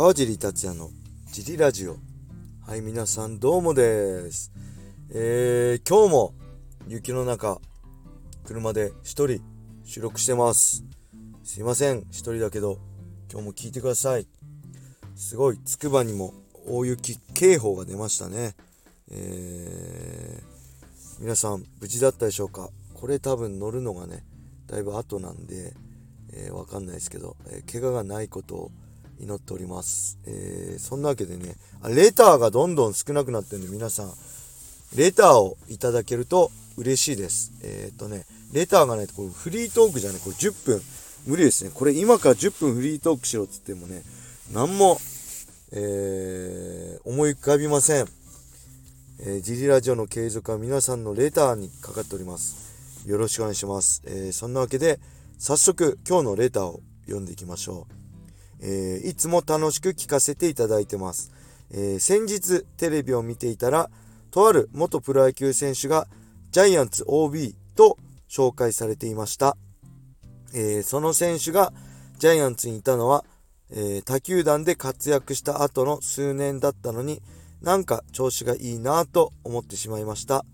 川尻達也のジリラジオ。はい皆さんどうもです。えー、今日も雪の中車で一人収録してます。すいません。一人だけど今日も聞いてください。すごいつくばにも大雪警報が出ましたね。えー、皆さん無事だったでしょうか？これ多分乗るのがねだいぶ後なんで、えー、わかんないですけど、えー、怪我がないことを祈っております。えー、そんなわけでね、レターがどんどん少なくなってるんで、皆さん、レターをいただけると嬉しいです。えー、っとね、レターがないと、これフリートークじゃね、これ10分、無理ですね。これ今から10分フリートークしろっつってもね、何も、えー、思い浮かびません。えー、ジリラジオの継続は皆さんのレターにかかっております。よろしくお願いします。えー、そんなわけで、早速今日のレターを読んでいきましょう。えー、いつも楽しく聞かせていただいてます。えー、先日テレビを見ていたら、とある元プロ野球選手がジャイアンツ OB と紹介されていました。えー、その選手がジャイアンツにいたのは、え他球団で活躍した後の数年だったのに、なんか調子がいいなと思ってしまいました。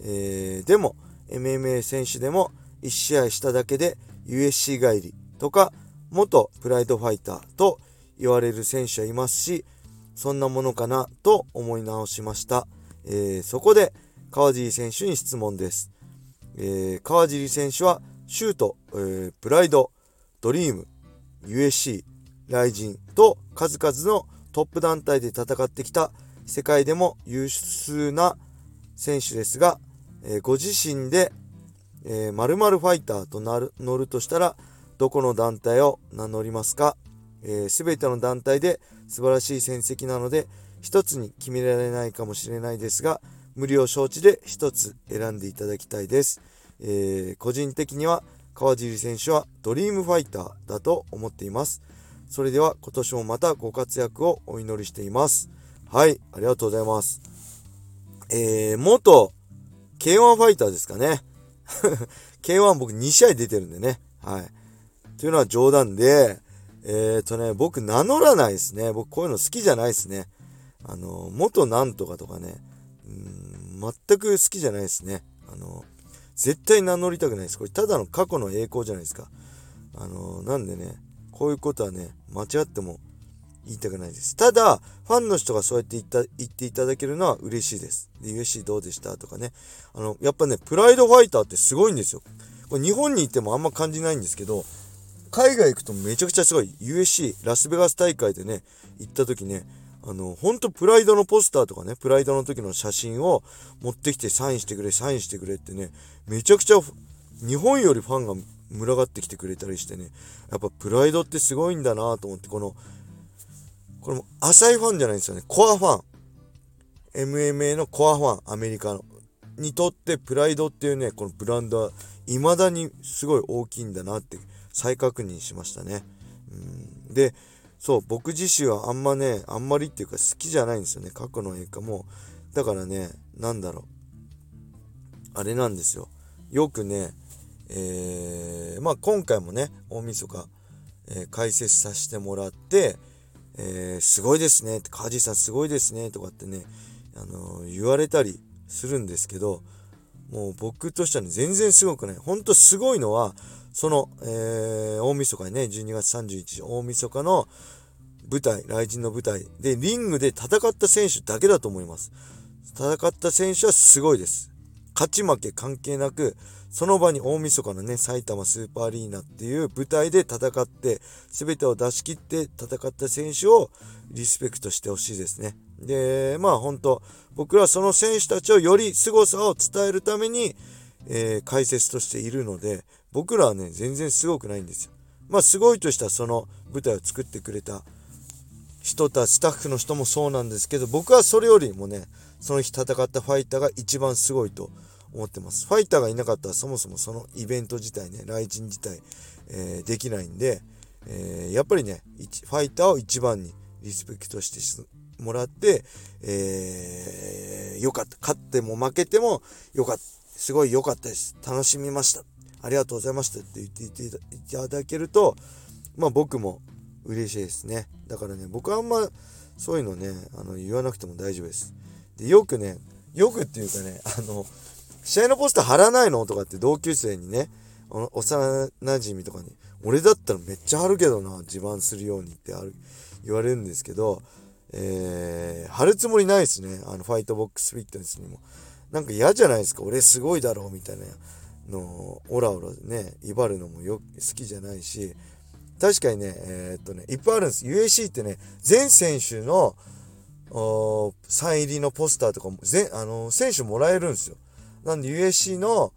えー、でも、MMA 選手でも1試合しただけで USC 帰りとか、元プライドファイターと言われる選手はいますし、そんなものかなと思い直しました。えー、そこで、川尻選手に質問です。えー、川尻選手は、シュート、えー、プライド、ドリーム、USC、ライジンと数々のトップ団体で戦ってきた世界でも優秀な選手ですが、えー、ご自身で、えー、〇〇ファイターとなる乗るとしたら、どこの団体を名乗りますか？すべ、えー、ての団体で素晴らしい戦績なので、一つに決められないかもしれないですが、無理を承知で一つ選んでいただきたいです。えー、個人的には川尻選手はドリームファイターだと思っています。それでは今年もまたご活躍をお祈りしています。はい、ありがとうございます。えー、元 K1 ファイターですかね。K1 僕2試合出てるんでね。はい。というのは冗談で、えっ、ー、とね、僕名乗らないですね。僕こういうの好きじゃないですね。あの、元なんとかとかね、うん、全く好きじゃないですね。あの、絶対名乗りたくないです。これただの過去の栄光じゃないですか。あの、なんでね、こういうことはね、間違っても言いたくないです。ただ、ファンの人がそうやって言った言っていただけるのは嬉しいです。で、USC どうでしたとかね。あの、やっぱね、プライドファイターってすごいんですよ。これ日本にいてもあんま感じないんですけど、海外行くとめちゃくちゃすごい。USC、ラスベガス大会でね、行った時ね、あの、ほんとプライドのポスターとかね、プライドの時の写真を持ってきてサインしてくれ、サインしてくれってね、めちゃくちゃ日本よりファンが群がってきてくれたりしてね、やっぱプライドってすごいんだなと思って、このこれも浅いファンじゃないんですよね。コアファン。MMA のコアファン、アメリカの。にとってプライドっていうね、このブランドは未だにすごい大きいんだなって再確認しましたね。うんで、そう、僕自身はあんまね、あんまりっていうか好きじゃないんですよね。過去の映画も。だからね、なんだろう。あれなんですよ。よくね、えー、まあ今回もね、大晦日、えー、解説させてもらって、えー、すごいですねって、カジさんすごいですねとかってね、あのー、言われたりするんですけど、もう僕としてはね、全然すごくない。ほんとすごいのは、その、えー、大晦日にね、12月31日、大晦日の舞台、雷神の舞台で、リングで戦った選手だけだと思います。戦った選手はすごいです。勝ち負け関係なく、その場に大晦日のね、埼玉スーパーアリーナっていう舞台で戦って、全てを出し切って戦った選手をリスペクトしてほしいですね。で、まあ本当僕らその選手たちをより凄さを伝えるために、えー、解説としているので、僕らはね、全然すごくないんですよ。まあすごいとしたその舞台を作ってくれた人たち、スタッフの人もそうなんですけど、僕はそれよりもね、その日戦ったファイターが一番すごいと思ってます。ファイターがいなかったらそもそもそのイベント自体ね、来人自体、えー、できないんで、えー、やっぱりね、ファイターを一番にリスペクトしてもらって、えー、よかった。勝っても負けてもよかった。すごい良かったです。楽しみました。ありがとうございましたって言っていただけると、まあ僕も嬉しいですね。だからね僕はあんまそういうのねあの言わなくても大丈夫です。でよくねよくっていうかねあの試合のポスター貼らないのとかって同級生にねあの幼なじみとかに俺だったらめっちゃ貼るけどな自慢するようにってある言われるんですけどえー、貼るつもりないですね。あのファイトボックスフィットネスにも。なんか嫌じゃないですか。俺すごいだろうみたいな。のオラオラね威張るのもよ好きじゃないし確かにねえー、っとねいっぱいあるんです。UAC ってね全選手のサイン入りのポスターとかも全あの選手もらえるんですよ。なんで USC の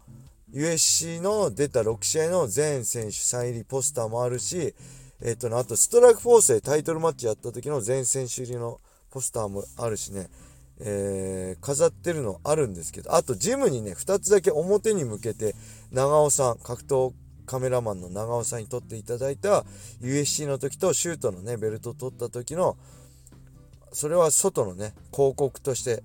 USC の出た6試合の全選手サイン入りポスターもあるしえっとねあとストライクフォースでタイトルマッチやった時の全選手入りのポスターもあるしね。えー、飾ってるのあるんですけどあとジムにね2つだけ表に向けて長尾さん格闘カメラマンの長尾さんに撮っていただいた USC の時とシュートのねベルト取った時のそれは外のね広告として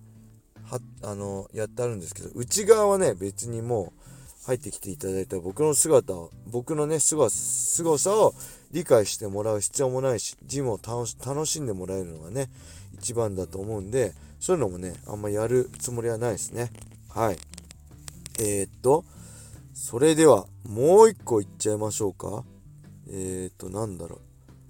はあのやってあるんですけど内側はね別にもう入ってきていただいた僕の姿を僕のねすご凄さを理解してもらう必要もないしジムを楽しんでもらえるのがね一番だと思うんでそういうのもね、あんまやるつもりはないですね。はい。えー、っと、それでは、もう一個いっちゃいましょうか。えー、っと、なんだろう。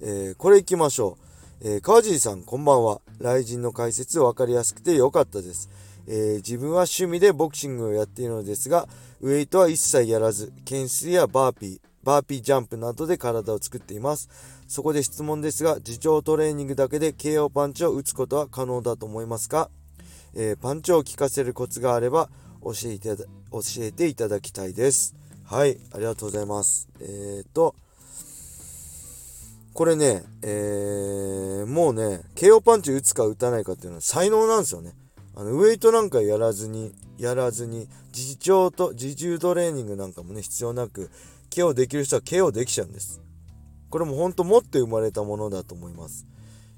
えー、これいきましょう。えー、川尻さん、こんばんは。雷神の解説分かりやすくて良かったです。えー、自分は趣味でボクシングをやっているのですが、ウェイトは一切やらず、懸垂やバーピー、バーピージャンプなどで体を作っています。そこで質問ですが、自重トレーニングだけで KO パンチを打つことは可能だと思いますか、えー、パンチを効かせるコツがあれば教えて教えていただきたいです。はい、ありがとうございます。えっ、と、これね、えー、もうね、KO パンチ打つか打たないかっていうのは才能なんですよね。あのウェイトなんかやらずに、やらずに、自重と、自重トレーニングなんかもね、必要なく、KO できる人は KO できちゃうんです。これも本当持って生まれたものだと思います。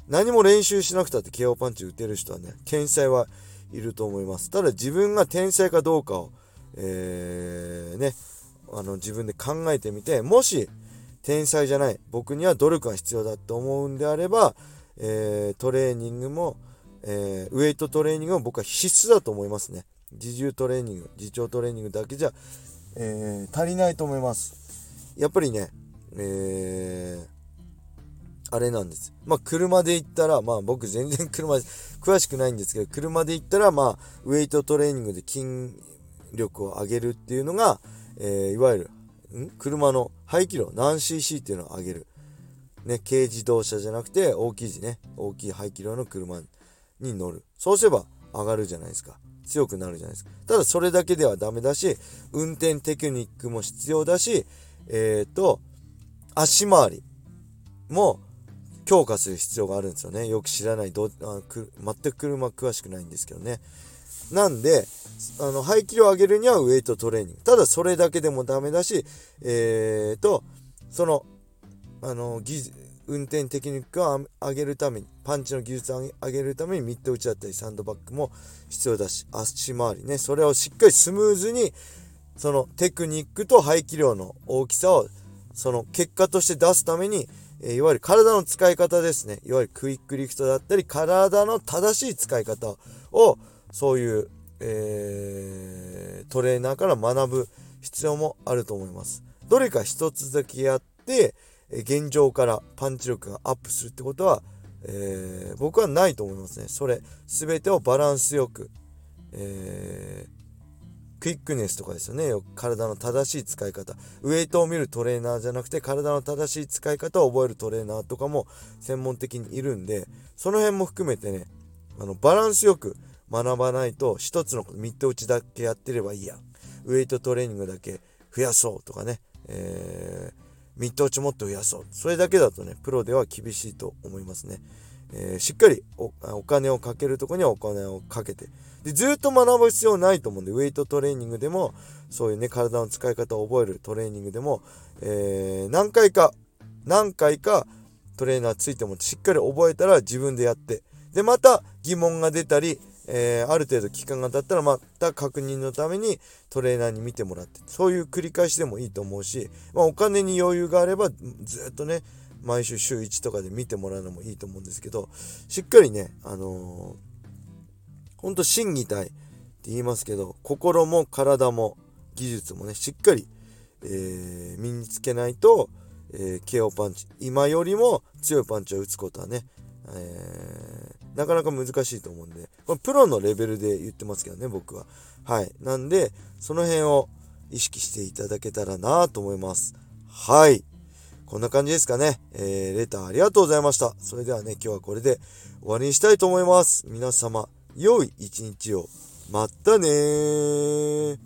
何も練習しなくたって KO パンチ打てる人はね、天才はいると思います。ただ自分が天才かどうかを、えー、ね、あの自分で考えてみて、もし天才じゃない、僕には努力が必要だと思うんであれば、えー、トレーニングも、えー、ウェイトトレーニングも僕は必須だと思いますね。自重トレーニング、自重トレーニングだけじゃ、えー、足りないと思います。やっぱりね、えー、あれなんです。まあ、車で行ったら、まあ、僕全然車、詳しくないんですけど、車で行ったら、まあ、ウェイトトレーニングで筋力を上げるっていうのが、えー、いわゆる、ん？車の排気量、何 cc っていうのを上げる。ね、軽自動車じゃなくて、大きい字ね、大きい排気量の車に乗る。そうすれば上がるじゃないですか。強くなるじゃないですか。ただそれだけではダメだし、運転テクニックも必要だし、えっ、ー、と、足回りも強化する必要があるんですよね。よく知らない、どあく全く車詳しくないんですけどね。なんで、あの、排気量を上げるにはウェイトトレーニング。ただそれだけでもダメだし、えーと、その、あの、技運転テクニックを上げるために、パンチの技術を上げるためにミッド打ちだったりサンドバッグも必要だし、足回りね、それをしっかりスムーズに、そのテクニックと排気量の大きさをその結果として出すために、えいわゆる体の使い方ですね。いわゆるクイックリフトだったり、体の正しい使い方を、そういう、えー、トレーナーから学ぶ必要もあると思います。どれか一つだけやって、現状からパンチ力がアップするってことは、えー、僕はないと思いますね。それ、全てをバランスよく、えークイックネスとかですよね。体の正しい使い方。ウェイトを見るトレーナーじゃなくて、体の正しい使い方を覚えるトレーナーとかも専門的にいるんで、その辺も含めてね、あの、バランスよく学ばないと、一つのミッド打ちだけやってればいいや。ウェイトトレーニングだけ増やそうとかね。えー、ミッド打ちもっと増やそう。それだけだとね、プロでは厳しいと思いますね。えー、しっかりお金をかけるとこにはお金をかけて、で、ずっと学ぶ必要ないと思うんで、ウェイトトレーニングでも、そういうね、体の使い方を覚えるトレーニングでも、えー、何回か、何回かトレーナーついてもしっかり覚えたら自分でやって、で、また疑問が出たり、えー、ある程度期間が経ったらまた確認のためにトレーナーに見てもらって、そういう繰り返しでもいいと思うし、まあ、お金に余裕があればずっとね、毎週週1とかで見てもらうのもいいと思うんですけど、しっかりね、あのー、ほんと心技体って言いますけど、心も体も技術もね、しっかり、えー、身につけないと、えー、KO パンチ、今よりも強いパンチを打つことはね、えー、なかなか難しいと思うんで、これプロのレベルで言ってますけどね、僕は。はい。なんで、その辺を意識していただけたらなと思います。はい。こんな感じですかね。えー、レターありがとうございました。それではね、今日はこれで終わりにしたいと思います。皆様、良い一日を。またねー。